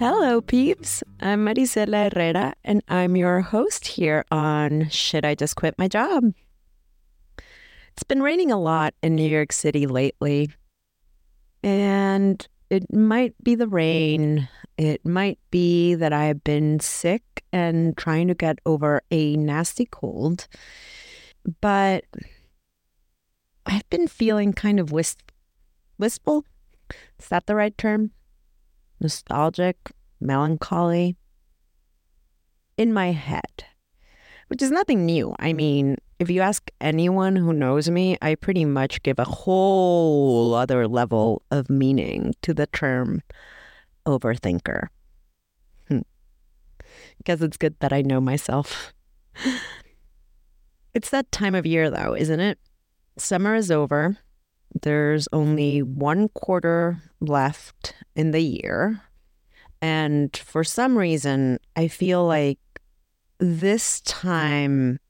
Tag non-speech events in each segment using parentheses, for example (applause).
Hello, peeps. I'm Maricella Herrera, and I'm your host here on Should I Just Quit My Job? It's been raining a lot in New York City lately, and it might be the rain. It might be that I've been sick and trying to get over a nasty cold, but I've been feeling kind of wisp- wistful. Is that the right term? Nostalgic, melancholy in my head, which is nothing new. I mean, if you ask anyone who knows me, I pretty much give a whole other level of meaning to the term overthinker. Hmm. Guess it's good that I know myself. (laughs) it's that time of year, though, isn't it? Summer is over. There's only one quarter left in the year. And for some reason, I feel like this time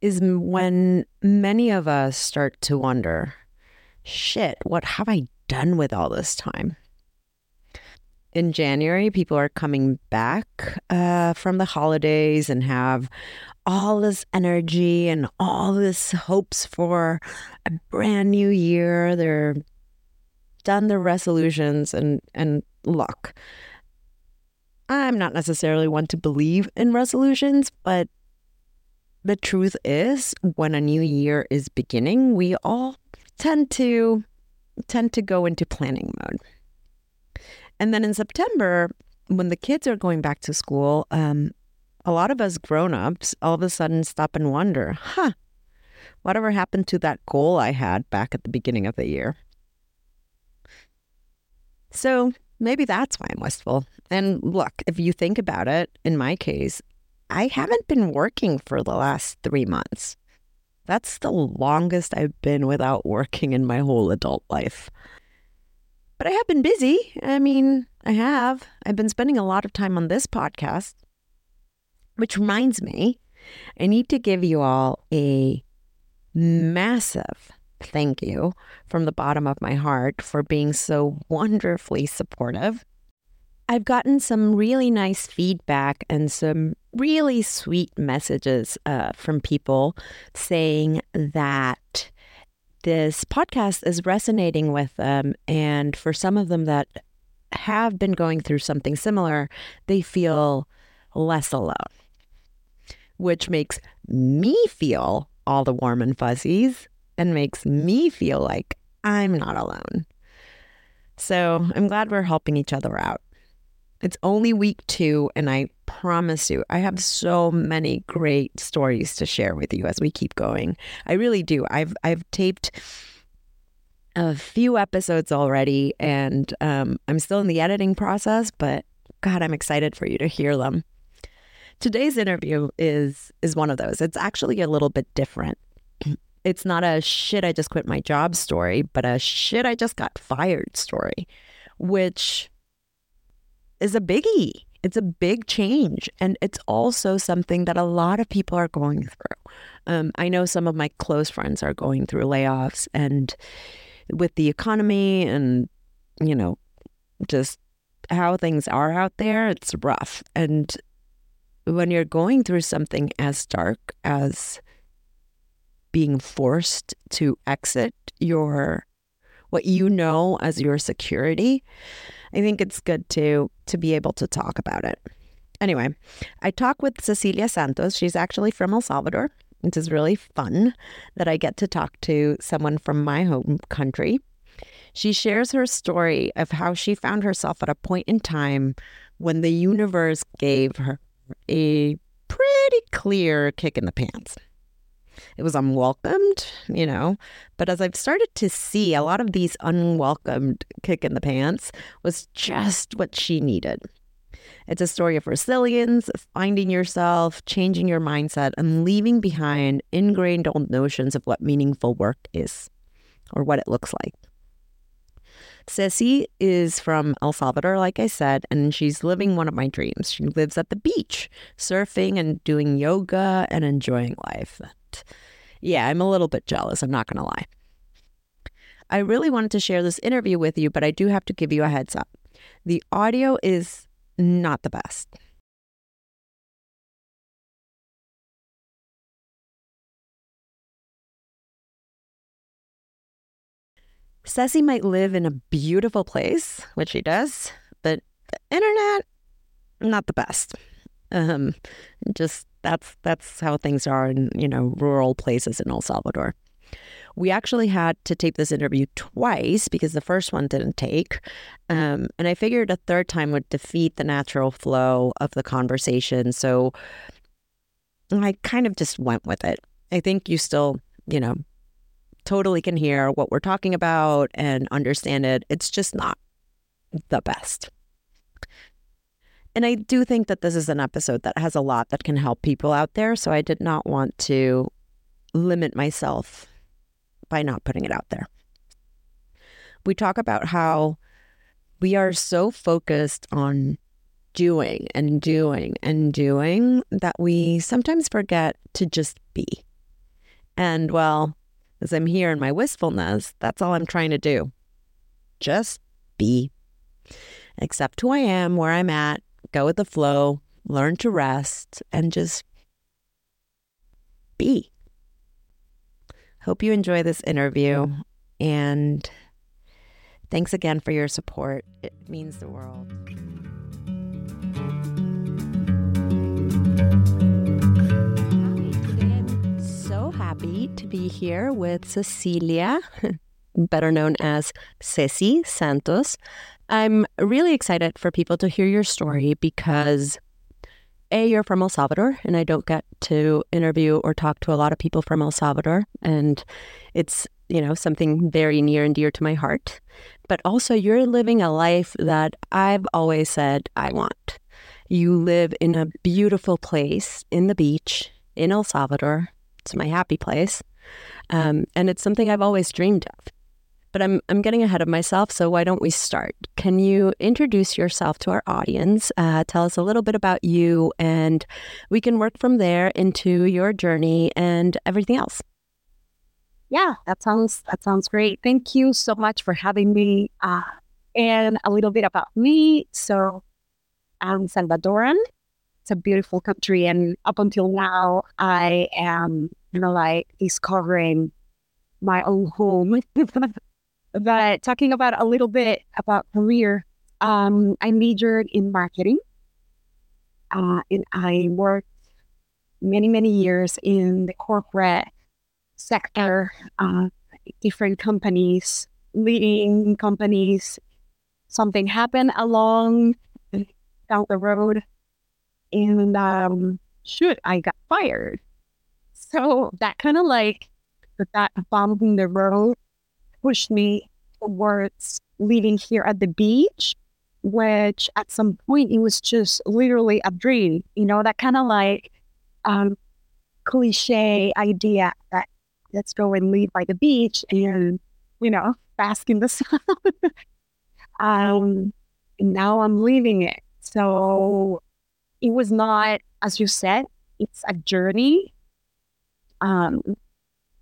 is when many of us start to wonder shit, what have I done with all this time? In January, people are coming back uh, from the holidays and have all this energy and all this hopes for a brand new year. They're done their resolutions and and look. I'm not necessarily one to believe in resolutions, but the truth is when a new year is beginning, we all tend to tend to go into planning mode. And then in September, when the kids are going back to school, um, a lot of us grown-ups all of a sudden stop and wonder, huh, whatever happened to that goal I had back at the beginning of the year? So maybe that's why I'm wistful. And look, if you think about it, in my case, I haven't been working for the last three months. That's the longest I've been without working in my whole adult life. But I have been busy. I mean, I have. I've been spending a lot of time on this podcast, which reminds me, I need to give you all a massive thank you from the bottom of my heart for being so wonderfully supportive. I've gotten some really nice feedback and some really sweet messages uh, from people saying that this podcast is resonating with them. And for some of them that have been going through something similar, they feel less alone, which makes me feel all the warm and fuzzies and makes me feel like I'm not alone. So I'm glad we're helping each other out. It's only week two, and I promise you, I have so many great stories to share with you as we keep going. I really do. I've I've taped a few episodes already, and um, I'm still in the editing process. But God, I'm excited for you to hear them. Today's interview is is one of those. It's actually a little bit different (clears throat) it's not a shit, I just quit my job story, but a shit, I just got fired story, which is a biggie. It's a big change. And it's also something that a lot of people are going through. Um, I know some of my close friends are going through layoffs, and with the economy and, you know, just how things are out there, it's rough. And when you're going through something as dark as being forced to exit your what you know as your security, I think it's good to to be able to talk about it. Anyway, I talk with Cecilia Santos. She's actually from El Salvador. It is really fun that I get to talk to someone from my home country. She shares her story of how she found herself at a point in time when the universe gave her a pretty clear kick in the pants. It was unwelcomed, you know. But as I've started to see, a lot of these unwelcomed kick in the pants was just what she needed. It's a story of resilience, finding yourself, changing your mindset, and leaving behind ingrained old notions of what meaningful work is or what it looks like. Ceci is from El Salvador, like I said, and she's living one of my dreams. She lives at the beach, surfing and doing yoga and enjoying life. Yeah, I'm a little bit jealous, I'm not going to lie. I really wanted to share this interview with you, but I do have to give you a heads up. The audio is not the best. Ceci might live in a beautiful place, which she does, but the internet, not the best. Um, just that's that's how things are in you know rural places in El Salvador. We actually had to tape this interview twice because the first one didn't take. Um, and I figured a third time would defeat the natural flow of the conversation. So I kind of just went with it. I think you still, you know, totally can hear what we're talking about and understand it. It's just not the best. And I do think that this is an episode that has a lot that can help people out there. So I did not want to limit myself by not putting it out there. We talk about how we are so focused on doing and doing and doing that we sometimes forget to just be. And well, as I'm here in my wistfulness, that's all I'm trying to do. Just be. Accept who I am, where I'm at, go with the flow, learn to rest, and just be. Hope you enjoy this interview. And thanks again for your support. It means the world. Happy to be here with Cecilia, (laughs) better known as Ceci Santos. I'm really excited for people to hear your story because a, you're from El Salvador, and I don't get to interview or talk to a lot of people from El Salvador. And it's, you know, something very near and dear to my heart. But also, you're living a life that I've always said I want. You live in a beautiful place in the beach in El Salvador. It's my happy place. Um, and it's something I've always dreamed of but I'm I'm getting ahead of myself. So why don't we start? Can you introduce yourself to our audience? Uh, tell us a little bit about you, and we can work from there into your journey and everything else. Yeah, that sounds that sounds great. Thank you so much for having me. Uh, and a little bit about me. So I'm Salvadoran. It's a beautiful country, and up until now, I am you know like discovering my own home (laughs) But talking about a little bit about career, um, I majored in marketing. Uh, and I worked many, many years in the corporate sector, uh, different companies, leading companies. Something happened along down the road, and um, shoot, I got fired. So that kind of like that bump in the road pushed me towards living here at the beach, which at some point it was just literally a dream, you know, that kind of like um, cliche idea that let's go and live by the beach and, you know, bask in the (laughs) sun. um, now I'm leaving it. So it was not, as you said, it's a journey. Um,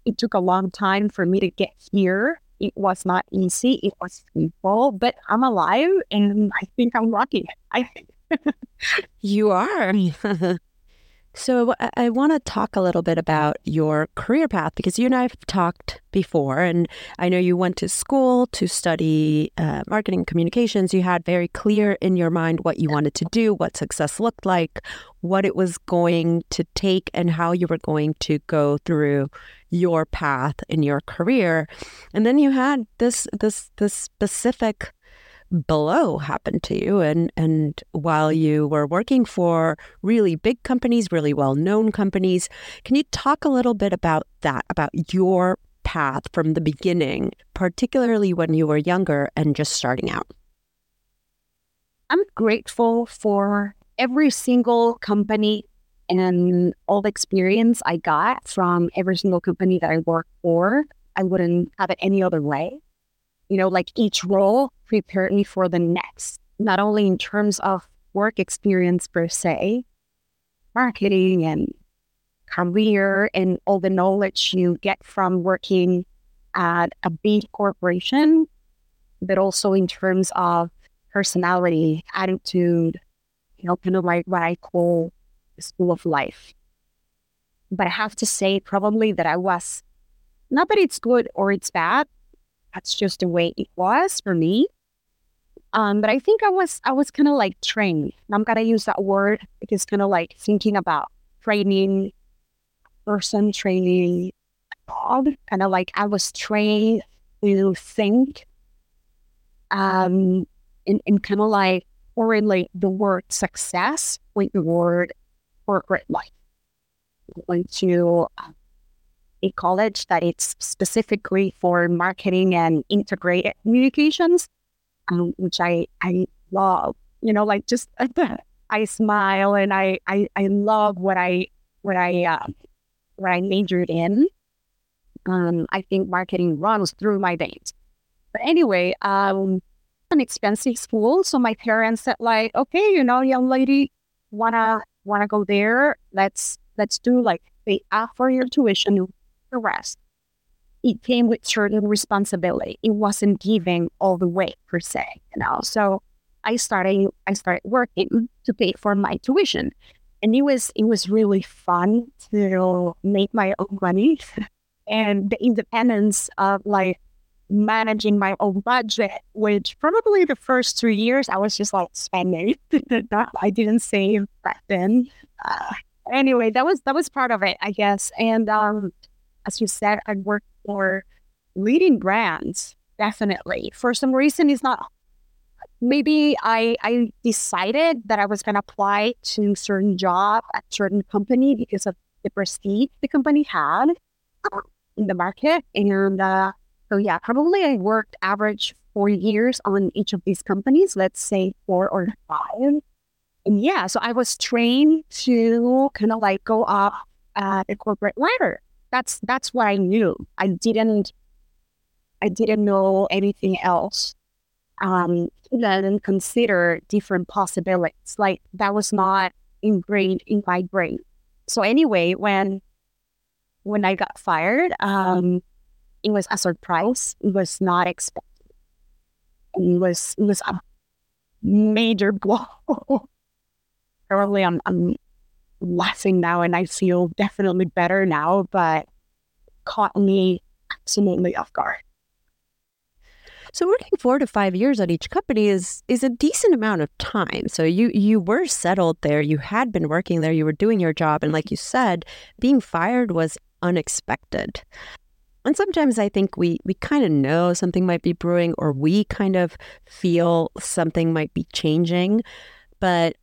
it took a long time for me to get here it was not easy. It was painful, but I'm alive and I think I'm lucky. I think. you are. (laughs) So I, want to talk a little bit about your career path because you and I have talked before, and I know you went to school to study uh, marketing communications. You had very clear in your mind what you wanted to do, what success looked like, what it was going to take, and how you were going to go through your path in your career. And then you had this this this specific below happened to you and and while mm-hmm. you were working for really big companies really well-known companies can you talk a little bit about that about your path from the beginning particularly when you were younger and just starting out? I'm grateful for every single company and all the experience i got from every single company that i worked for. I wouldn't have it any other way. You know, like each role prepared me for the next, not only in terms of work experience per se, marketing and career and all the knowledge you get from working at a big corporation, but also in terms of personality, attitude, you know, kind of like what I call the school of life. But I have to say, probably that I was not that it's good or it's bad. That's just the way it was for me. Um, but I think I was I was kind of like trained. I'm gonna use that word because kind of like thinking about training, person training, kind of like I was trained to think, um, and, and kind of like correlate the word success with the word corporate life. went to um, a college that it's specifically for marketing and integrated communications, um, which I, I love. You know, like just (laughs) I smile and I, I, I love what I what I uh, what I majored in. Um, I think marketing runs through my veins. But anyway, um, an expensive school, so my parents said like, okay, you know, young lady, wanna wanna go there? Let's let's do like pay half for your tuition, the rest. It came with certain responsibility. It wasn't giving all the way per se, you know. So I started I started working to pay for my tuition. And it was it was really fun to make my own money (laughs) and the independence of like managing my own budget, which probably the first three years I was just like spending. (laughs) I didn't save back then. Uh, anyway, that was that was part of it, I guess. And um, as you said, I worked for leading brands. Definitely, for some reason, it's not. Maybe I I decided that I was going to apply to certain job at certain company because of the prestige the company had in the market, and uh, so yeah, probably I worked average four years on each of these companies. Let's say four or five. And yeah, so I was trained to kind of like go up at a corporate ladder that's that's what I knew. I didn't I didn't know anything else. Um, then consider different possibilities. Like that was not ingrained in my brain. So anyway, when when I got fired, um, it was a surprise. It was not expected. It was it was a major blow. (laughs) Probably I'm I'm laughing now and I feel definitely better now, but caught me absolutely off guard. So working four to five years at each company is is a decent amount of time. So you you were settled there, you had been working there, you were doing your job, and like you said, being fired was unexpected. And sometimes I think we we kind of know something might be brewing, or we kind of feel something might be changing, but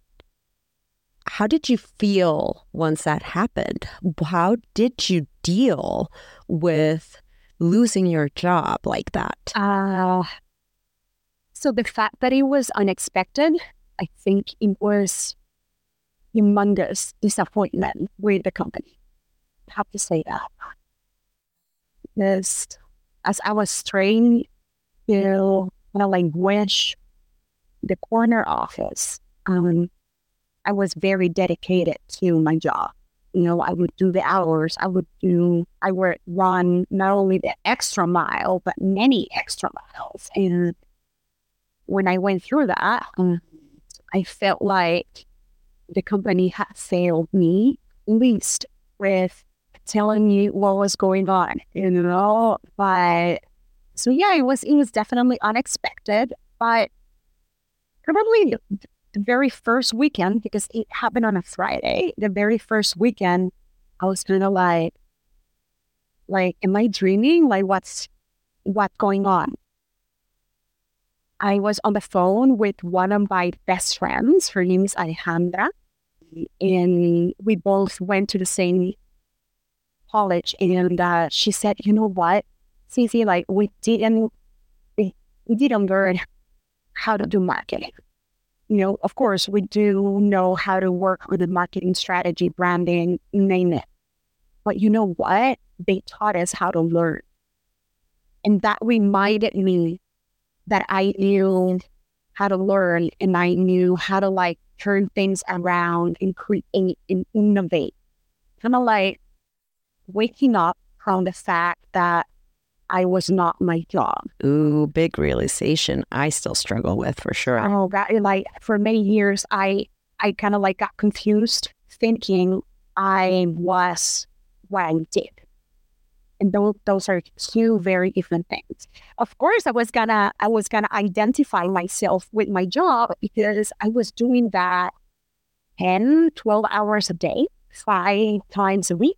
how did you feel once that happened? How did you deal with losing your job like that? Uh, so the fact that it was unexpected, I think it was humongous disappointment with the company. I have to say that. Because as I was trained to kind of like wish the corner office, um, I was very dedicated to my job. You know, I would do the hours. I would do, I would run not only the extra mile, but many extra miles. And when I went through that, um, I felt like the company had failed me, at least with telling me what was going on, you know. But so yeah, it was it was definitely unexpected, but probably the very first weekend, because it happened on a Friday, the very first weekend, I was kind of like, like, am I dreaming? Like, what's what's going on? I was on the phone with one of my best friends. Her name is Alejandra, and we both went to the same college. And uh, she said, "You know what, Ceci? Like, we didn't, we didn't learn how to do marketing." You know, of course, we do know how to work with the marketing strategy, branding, name it. But you know what? They taught us how to learn. And that reminded me that I knew how to learn and I knew how to like turn things around and create and innovate. Kind of like waking up from the fact that I was not my job. Ooh, big realization. I still struggle with for sure. Oh, that like for many years, I I kind of like got confused thinking I was what I did. And those, those are two very different things. Of course, I was gonna I was gonna identify myself with my job because I was doing that 10, 12 hours a day, five times a week.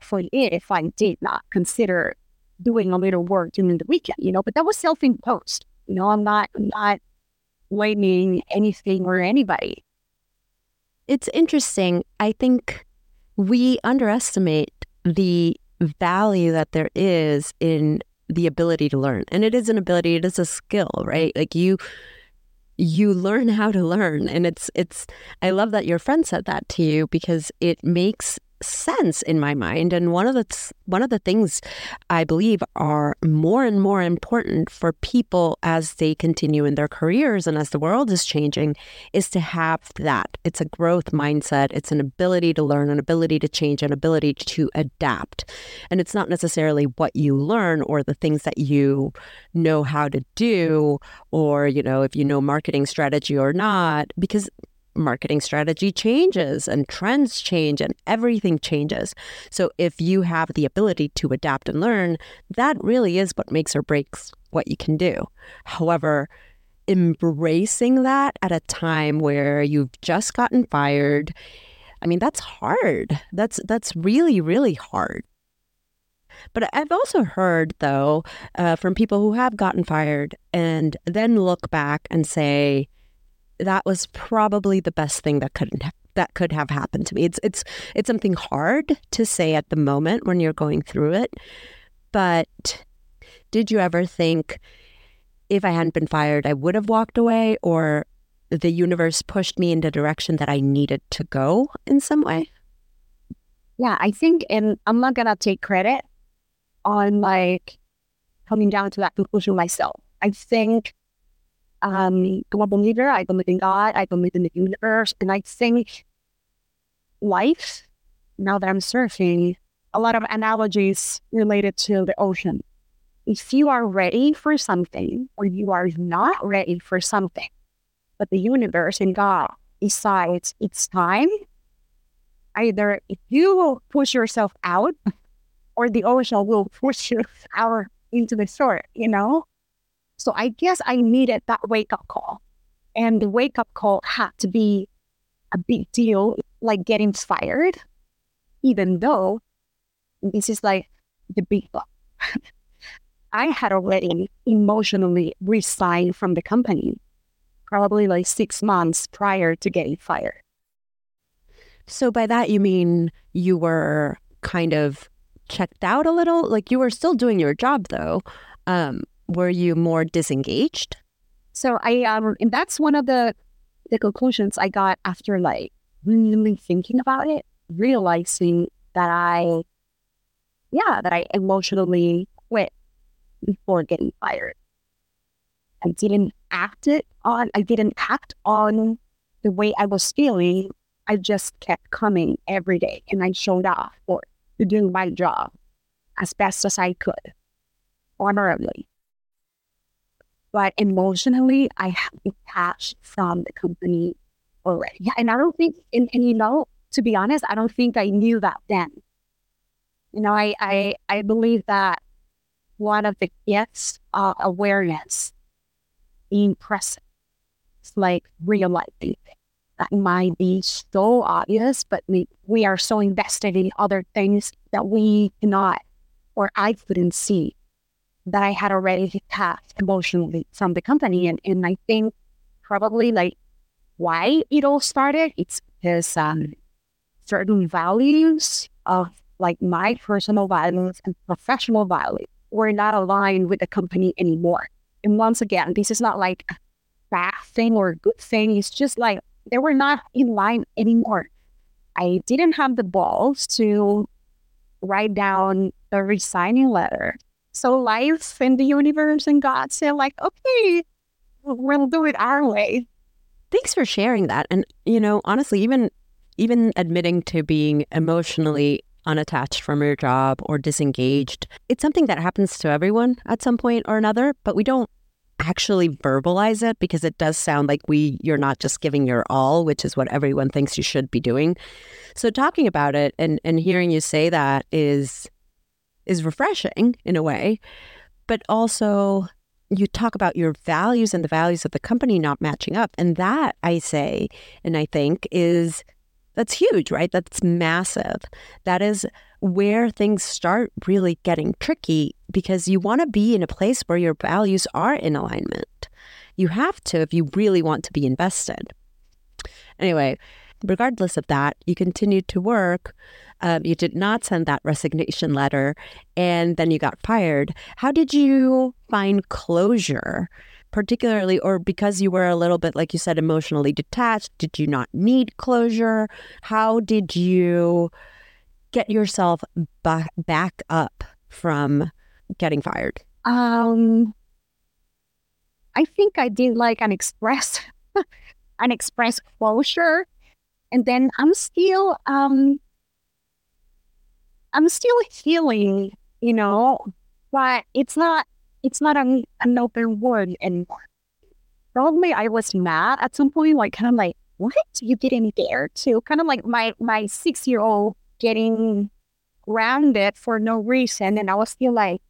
Forbid if I did not consider doing a little work during the weekend, you know, but that was self-imposed. You know, I'm not not blaming anything or anybody. It's interesting. I think we underestimate the value that there is in the ability to learn. And it is an ability, it is a skill, right? Like you you learn how to learn and it's it's I love that your friend said that to you because it makes sense in my mind and one of the one of the things i believe are more and more important for people as they continue in their careers and as the world is changing is to have that. It's a growth mindset. It's an ability to learn an ability to change an ability to adapt. And it's not necessarily what you learn or the things that you know how to do or you know if you know marketing strategy or not because marketing strategy changes and trends change and everything changes. So if you have the ability to adapt and learn, that really is what makes or breaks what you can do. However, embracing that at a time where you've just gotten fired, I mean that's hard. That's that's really really hard. But I've also heard, though, uh, from people who have gotten fired and then look back and say, that was probably the best thing that could that could have happened to me. It's it's it's something hard to say at the moment when you're going through it. But did you ever think if I hadn't been fired, I would have walked away or the universe pushed me in the direction that I needed to go in some way? Yeah, I think, and I'm not gonna take credit on like coming down to that conclusion myself. I think um, a believer. I believe in God. I believe in the universe. And I think life, now that I'm surfing, a lot of analogies related to the ocean. If you are ready for something or you are not ready for something, but the universe and God decides it's time, either if you will push yourself out or the ocean will push you (laughs) out into the shore, you know? So I guess I needed that wake up call. And the wake up call had to be a big deal, like getting fired, even though this is like the big book. (laughs) I had already emotionally resigned from the company, probably like six months prior to getting fired. So, by that, you mean you were kind of checked out a little? Like you were still doing your job, though. Um, were you more disengaged? So I um and that's one of the the conclusions I got after like really thinking about it, realizing that I yeah, that I emotionally quit before getting fired. I didn't act it on I didn't act on the way I was feeling. I just kept coming every day and I showed up for doing my job as best as I could, honorably but emotionally, I have detached from the company already. And I don't think, and, and you know, to be honest, I don't think I knew that then. You know, I I, I believe that one of the gifts of awareness, being present, it's like realizing that might be so obvious, but we, we are so invested in other things that we cannot or I couldn't see that I had already detached emotionally from the company. And, and I think probably like why it all started, it's because um, certain values of like my personal values and professional values were not aligned with the company anymore. And once again, this is not like a bad thing or a good thing. It's just like they were not in line anymore. I didn't have the balls to write down the resigning letter so life and the universe and God said, like, okay, we'll do it our way. Thanks for sharing that. And you know, honestly, even even admitting to being emotionally unattached from your job or disengaged, it's something that happens to everyone at some point or another, but we don't actually verbalize it because it does sound like we you're not just giving your all, which is what everyone thinks you should be doing. So talking about it and and hearing you say that is is refreshing in a way, but also you talk about your values and the values of the company not matching up. And that I say, and I think is that's huge, right? That's massive. That is where things start really getting tricky because you want to be in a place where your values are in alignment. You have to if you really want to be invested. Anyway, regardless of that, you continued to work. Um, you did not send that resignation letter, and then you got fired. How did you find closure? Particularly, or because you were a little bit, like you said, emotionally detached, did you not need closure? How did you get yourself back back up from getting fired? Um, I think I did like an express, (laughs) an express closure, and then I'm still um I'm still healing, you know, but it's not it's not an, an open wound anymore. Probably I was mad at some point, like kind of like, what? You didn't dare to kind of like my my six year old getting grounded for no reason. And I was still like,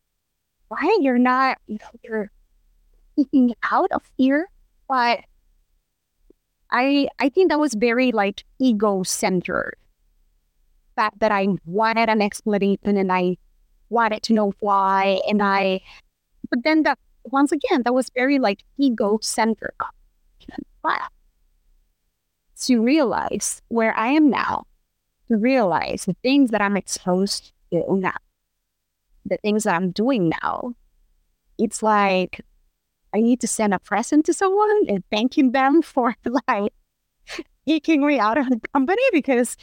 why you're not you know, you're out of here? But I I think that was very like ego centered fact that I wanted an explanation and I wanted to know why. And I, but then that, once again, that was very like ego centered. But to realize where I am now, to realize the things that I'm exposed to now, the things that I'm doing now, it's like I need to send a present to someone and thanking them (laughs) for like kicking me out of the company because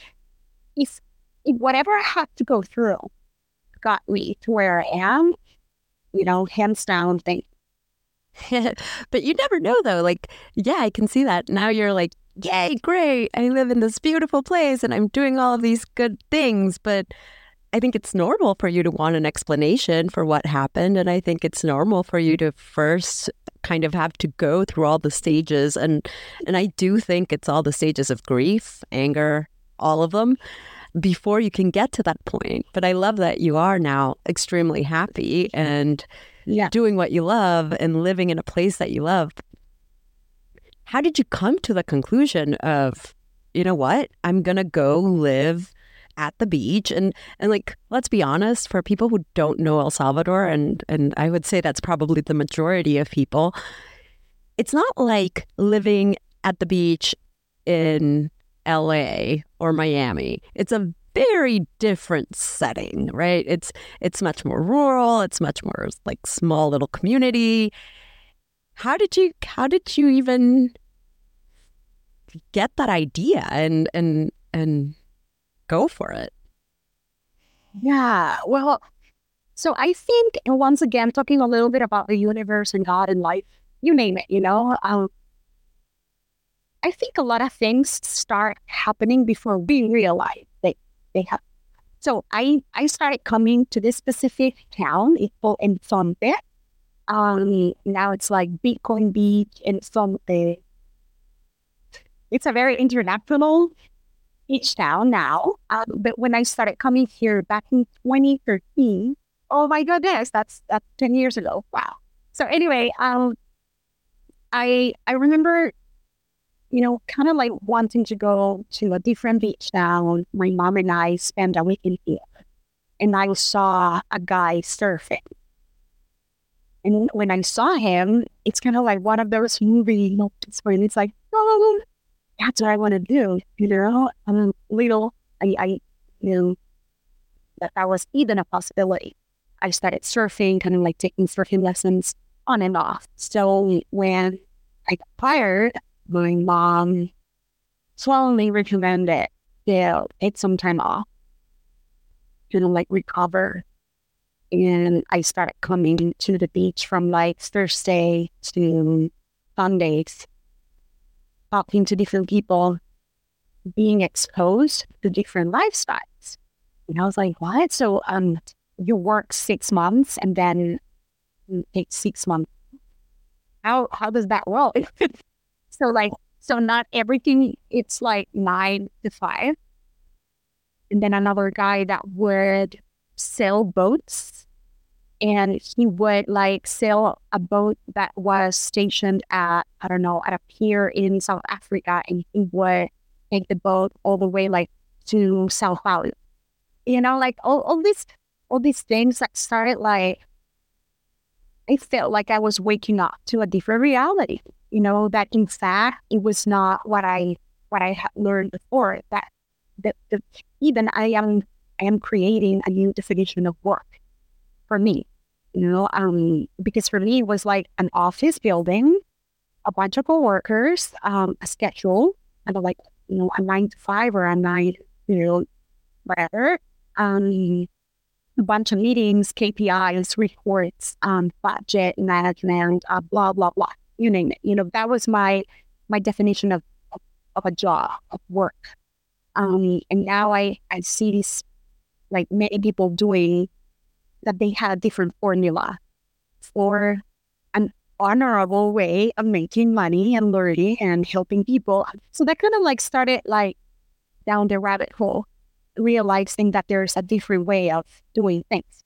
if whatever I had to go through got me to where I am, you know, hands down, thank (laughs) but you never know though. Like, yeah, I can see that. Now you're like, yay, great. I live in this beautiful place and I'm doing all of these good things. But I think it's normal for you to want an explanation for what happened. And I think it's normal for you to first kind of have to go through all the stages. And and I do think it's all the stages of grief, anger, all of them before you can get to that point. But I love that you are now extremely happy and yeah. doing what you love and living in a place that you love. How did you come to the conclusion of, you know what, I'm going to go live at the beach and and like let's be honest for people who don't know El Salvador and and I would say that's probably the majority of people it's not like living at the beach in LA or Miami. It's a very different setting, right? It's it's much more rural, it's much more like small little community. How did you how did you even get that idea and and and go for it? Yeah, well, so I think once again talking a little bit about the universe and God and life, you name it, you know, um, I think a lot of things start happening before we realize they they have. So I I started coming to this specific town, Ipo Enfante. Um, now it's like Bitcoin Beach in Enfante. It's a very international beach town now. Um, but when I started coming here back in 2013, oh my goodness, that's that's 10 years ago. Wow. So anyway, um, I I remember you know, kind of like wanting to go to a different beach town. My mom and I spent a weekend here, and I saw a guy surfing. And when I saw him, it's kind of like one of those movie moments where it's like, oh, that's what I want to do. You know, I'm a little, I, I knew that that was even a possibility. I started surfing, kind of like taking surfing lessons on and off. So when I got fired, my mom strongly recommended to take some time off to like recover. And I started coming to the beach from like Thursday to Sundays, talking to different people, being exposed to different lifestyles. And I was like, what? So um you work six months and then take six months how how does that work? (laughs) so like so not everything it's like nine to five. And then another guy that would sell boats and he would like sail a boat that was stationed at I don't know at a pier in South Africa, and he would take the boat all the way like to Sao Paulo. You know, like all, all these all these things that started like I felt like I was waking up to a different reality. You know, that in fact it was not what I what I had learned before. That that, that even I am I am creating a new definition of work for me. You know, um, because for me it was like an office building, a bunch of coworkers, um, a schedule, and like you know a nine to five or a nine, you know, whatever. Um, a bunch of meetings, KPIs, reports, um, budget management, uh, blah blah blah. You name it. You know, that was my my definition of of a job of work. Um, and now I I see this like many people doing that they had a different formula for an honorable way of making money and learning and helping people. So that kind of like started like down the rabbit hole, realizing that there's a different way of doing things.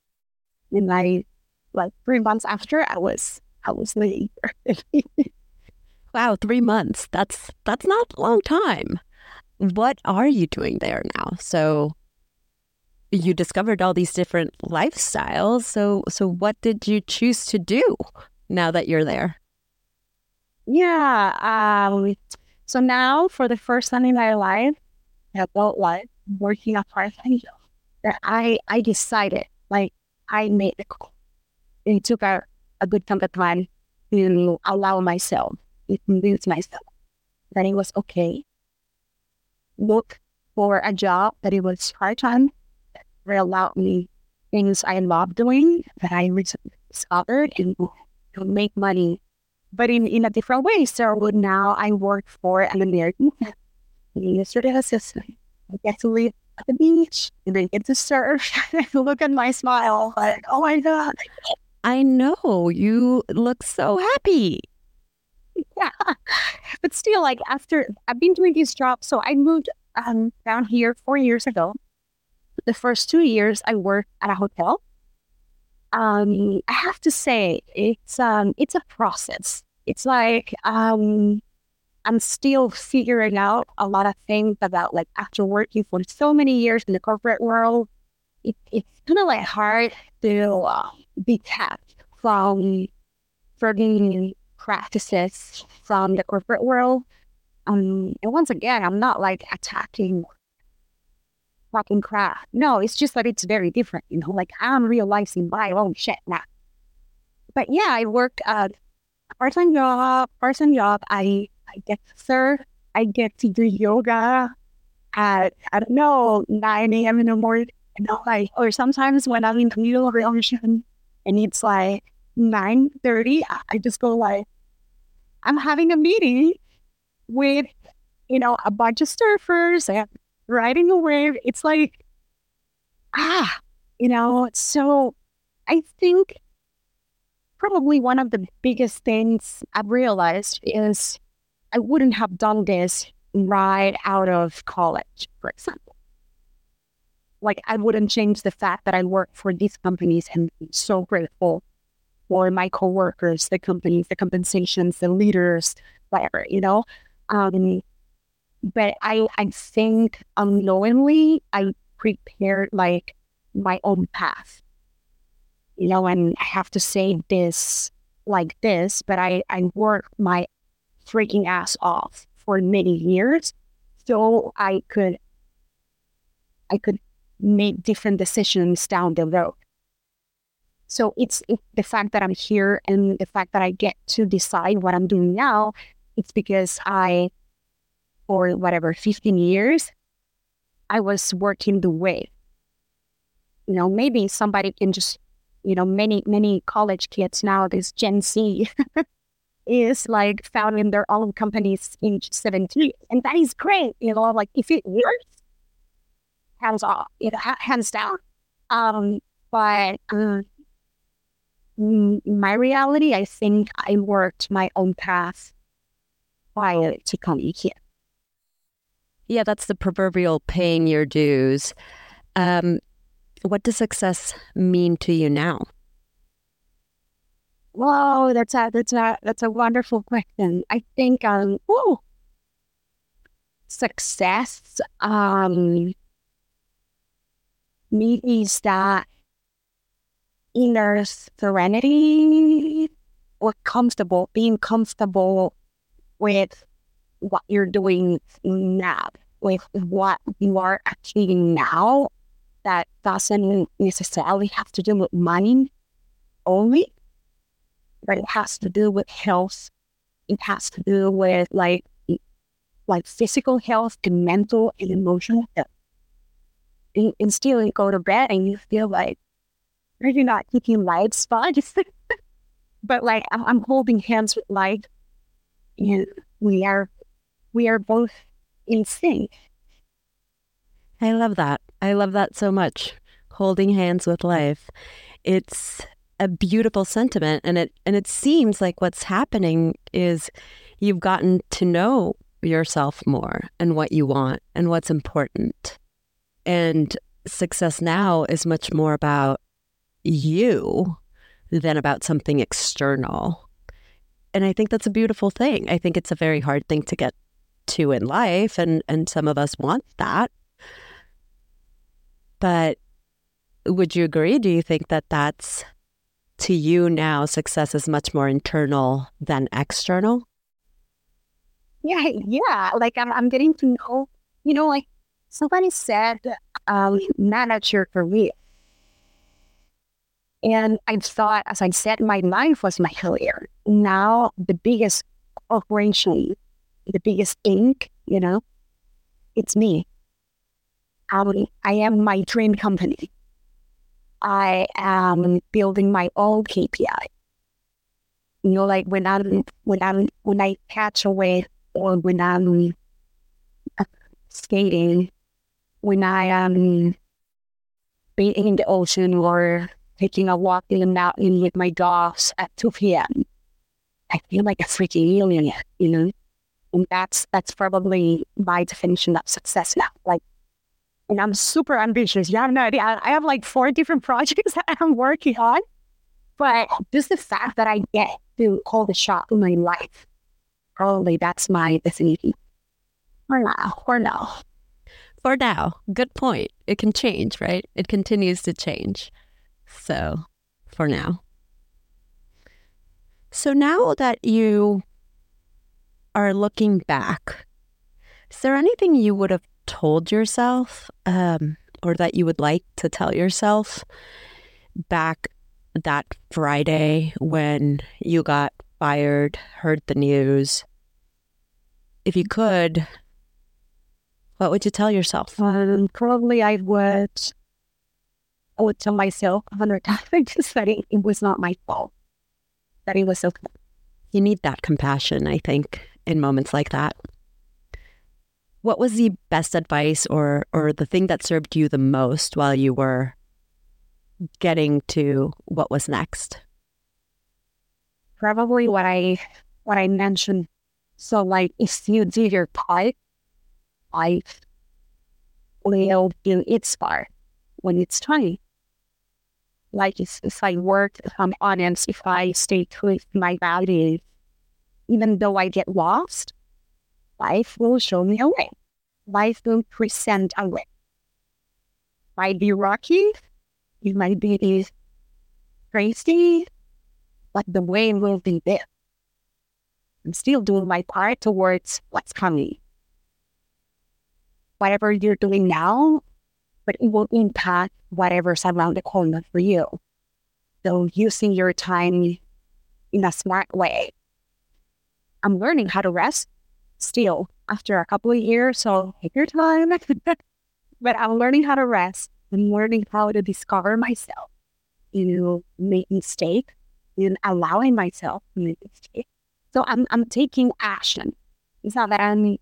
And I like three months after I was I was leaving. (laughs) wow, three months. That's that's not a long time. What are you doing there now? So you discovered all these different lifestyles. So so what did you choose to do now that you're there? Yeah. Um, so now for the first time in my life, adult life, working a part-time job, that I I decided, like I made the call. It took a, a good chunk of time to allow myself, to convince myself that it was okay. Look for a job that it was part-time allowed me things I love doing that I recently discovered and to make money, but in, in a different way. So now I work for an American administrative assistant. I get to live at the beach and I get to surf. (laughs) look at my smile like, oh my God. I know you look so happy. Yeah. But still, like after I've been doing this job, so I moved um, down here four years ago the first two years I worked at a hotel. Um, I have to say it's um, it's a process. It's like um, I'm still figuring out a lot of things about like after working for so many years in the corporate world. It, it's kind of like hard to uh, detach from certain practices from the corporate world. Um, and once again, I'm not like attacking fucking crap. No, it's just that it's very different, you know, like I'm realizing my own shit now. But yeah, I work at a part-time job, part-time job. I, I get to surf. I get to do yoga at, I don't know, 9 a.m. in the morning. You know, like, or sometimes when I'm in the middle of the ocean and it's like 9.30, I just go like, I'm having a meeting with, you know, a bunch of surfers and riding a wave. It's like, ah, you know, so I think probably one of the biggest things I've realized is I wouldn't have done this right out of college, for example. Like, I wouldn't change the fact that I work for these companies and so grateful for my coworkers, the companies, the compensations, the leaders, whatever, you know? Um, but I I think unknowingly I prepared like my own path. You know, and I have to say this like this, but I I worked my freaking ass off for many years so I could I could make different decisions down the road. So it's, it's the fact that I'm here and the fact that I get to decide what I'm doing now. It's because I for whatever 15 years, I was working the way. You know, maybe somebody can just, you know, many, many college kids now, this Gen Z (laughs) is like founding their own companies in 17. And that is great. You know, like if it works, hands off, you know, hands down. Um, but um, my reality, I think I worked my own path prior to coming here. Yeah, that's the proverbial paying your dues. Um, what does success mean to you now? Whoa, that's a that's a that's a wonderful question. I think um, whoa, success um means that inner serenity or comfortable, being comfortable with what you're doing now, with what you are achieving now. That doesn't necessarily have to do with money only, but it has to do with health. It has to do with like like physical health and mental and emotional health. And, and still you go to bed and you feel like maybe not keeping light spots, (laughs) but like I'm holding hands with light and we are we are both in sync. I love that. I love that so much. Holding hands with life. It's a beautiful sentiment and it and it seems like what's happening is you've gotten to know yourself more and what you want and what's important. And success now is much more about you than about something external. And I think that's a beautiful thing. I think it's a very hard thing to get to in life and and some of us want that. But would you agree? Do you think that that's to you now success is much more internal than external? Yeah, yeah. Like I'm, I'm getting to know, you know, like somebody said, um, manage your career. And I thought, as I said, my life was my career. Now, the biggest corporation, the biggest Inc., you know, it's me. Um, I am my dream company. I am building my own KPI. You know, like when I'm when I'm when I catch a wave or when I'm skating, when I am being in the ocean or taking a walk in the mountain with my dogs at 2 p.m. I feel like a freaking alien, you know? And that's that's probably my definition of success now. Like, and I'm super ambitious. You have no idea. I have like four different (laughs) projects that I'm working on. But just the fact that I get to call the shot in my life probably that's my definition for now. For now. For now. Good point. It can change, right? It continues to change. So, for now. So, now that you are looking back, is there anything you would have told yourself um, or that you would like to tell yourself back that Friday when you got fired, heard the news, if you could, what would you tell yourself? Um, probably I would, I would tell myself a hundred (laughs) times that it, it was not my fault, that it was okay. You need that compassion, I think, in moments like that. What was the best advice or or the thing that served you the most while you were getting to what was next? Probably what I what I mentioned so like if you do your part, life will do its part when it's time. Like if, if I work, I'm honest, if I stay true to my values, even though I get lost, life will show me a way. Life will present a way. Might be rocky, it might be crazy, but the way will be there. I'm still doing my part towards what's coming. Whatever you're doing now, but it will impact whatever's around the corner for you. So using your time in a smart way. I'm learning how to rest still after a couple of years. So take your time. (laughs) but I'm learning how to rest. I'm learning how to discover myself, you know, make mistakes and allowing myself to make mistakes so I'm I'm taking action. It's not that I'm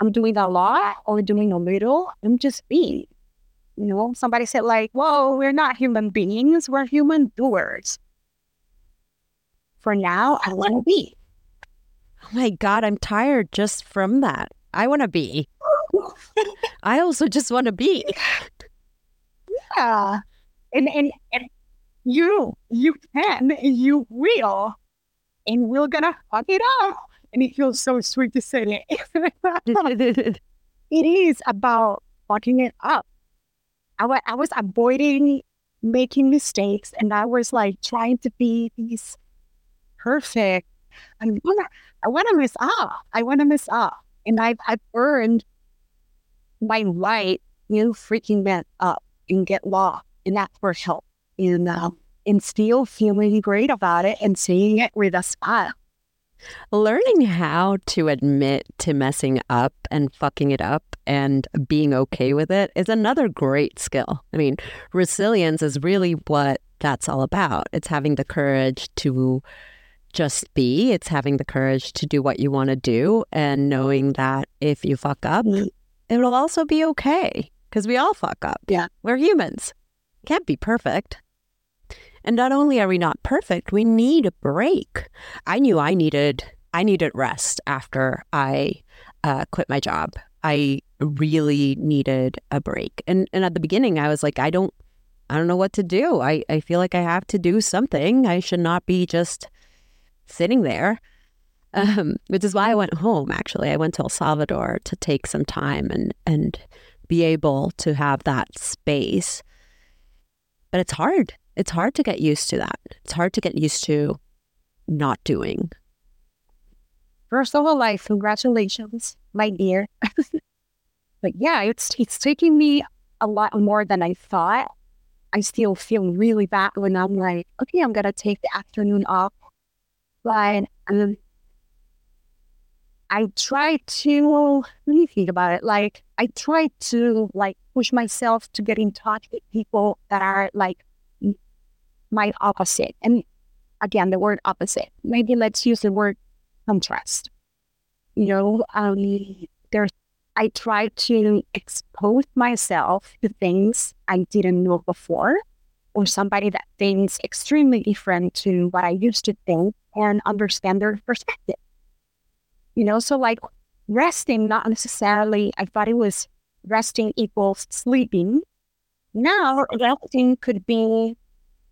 I'm doing a lot or doing a little. I'm just being. You know, somebody said like, "Whoa, we're not human beings. We're human doers." for now, I want to be. Oh my God, I'm tired just from that. I want to be. I also just want to be. Yeah. And, and, and you, you can, you will, and we're going to fuck it up. And it feels so sweet to say it. it is about fucking it up. I, w- I was avoiding making mistakes and I was like trying to be these perfect. I wanna, I wanna mess up. I wanna mess up. And I've, I've earned my right you freaking mess up and get lost and ask for help and, um, and still feeling great about it and seeing it with a smile. Learning how to admit to messing up and fucking it up and being okay with it is another great skill. I mean, resilience is really what that's all about. It's having the courage to just be, it's having the courage to do what you want to do and knowing that if you fuck up, it'll also be okay because we all fuck up. Yeah. We're humans. Can't be perfect. And not only are we not perfect, we need a break. I knew I needed I needed rest after I uh, quit my job. I really needed a break. And and at the beginning I was like, I don't I don't know what to do. I, I feel like I have to do something. I should not be just sitting there. Um, which is why I went home actually. I went to El Salvador to take some time and and be able to have that space. But it's hard. It's hard to get used to that. It's hard to get used to not doing. First of all, like congratulations, my dear. (laughs) but yeah, it's it's taking me a lot more than I thought. I still feel really bad when I'm like, okay, I'm gonna take the afternoon off. But um, I try to let think about it. Like I try to like push myself to get in touch with people that are like my opposite. And again, the word opposite. Maybe let's use the word contrast. You know, um, there's I try to expose myself to things I didn't know before, or somebody that thinks extremely different to what I used to think, and understand their perspective. You know, so like resting, not necessarily. I thought it was resting equals sleeping. Now, resting could be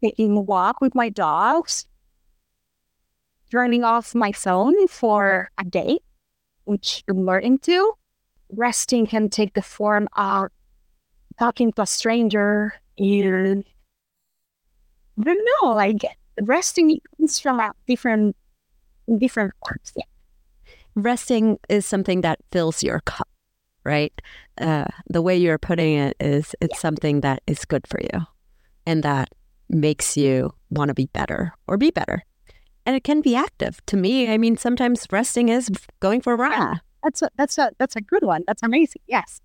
taking a walk with my dogs, turning off my phone for a day, which I'm learning to. Resting can take the form of talking to a stranger and I don't know, like resting comes from different different parts. Yeah. Resting is something that fills your cup, right? Uh, the way you're putting it is it's yeah. something that is good for you and that makes you want to be better or be better. And it can be active. To me, I mean, sometimes resting is going for a run. Yeah, that's a, that's a that's a good one. That's amazing. Yes.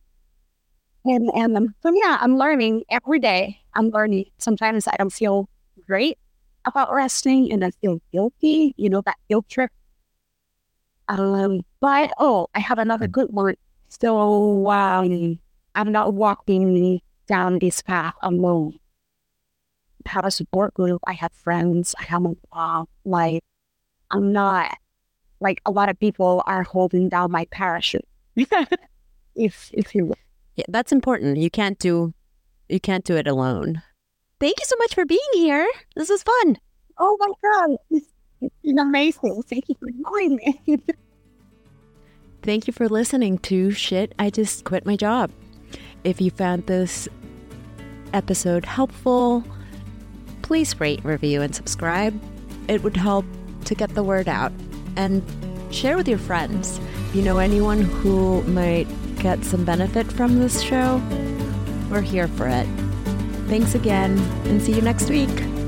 And and um, so yeah, I'm learning every day. I'm learning. Sometimes I don't feel great about resting, and I feel guilty. You know that guilt trip. Um, but oh, I have another good one. So um, I'm not walking down this path alone I have a support group. I have friends. I have a mom. Like, I'm not like a lot of people are holding down my parachute. (laughs) if if you. Yeah, that's important. You can't do you can't do it alone. Thank you so much for being here. This was fun. Oh my god, it's, it's amazing. Thank you for joining me. Thank you for listening to Shit I Just Quit My Job. If you found this episode helpful, please rate, review, and subscribe. It would help to get the word out. And share with your friends. If you know anyone who might get some benefit from this show, we're here for it. Thanks again, and see you next week.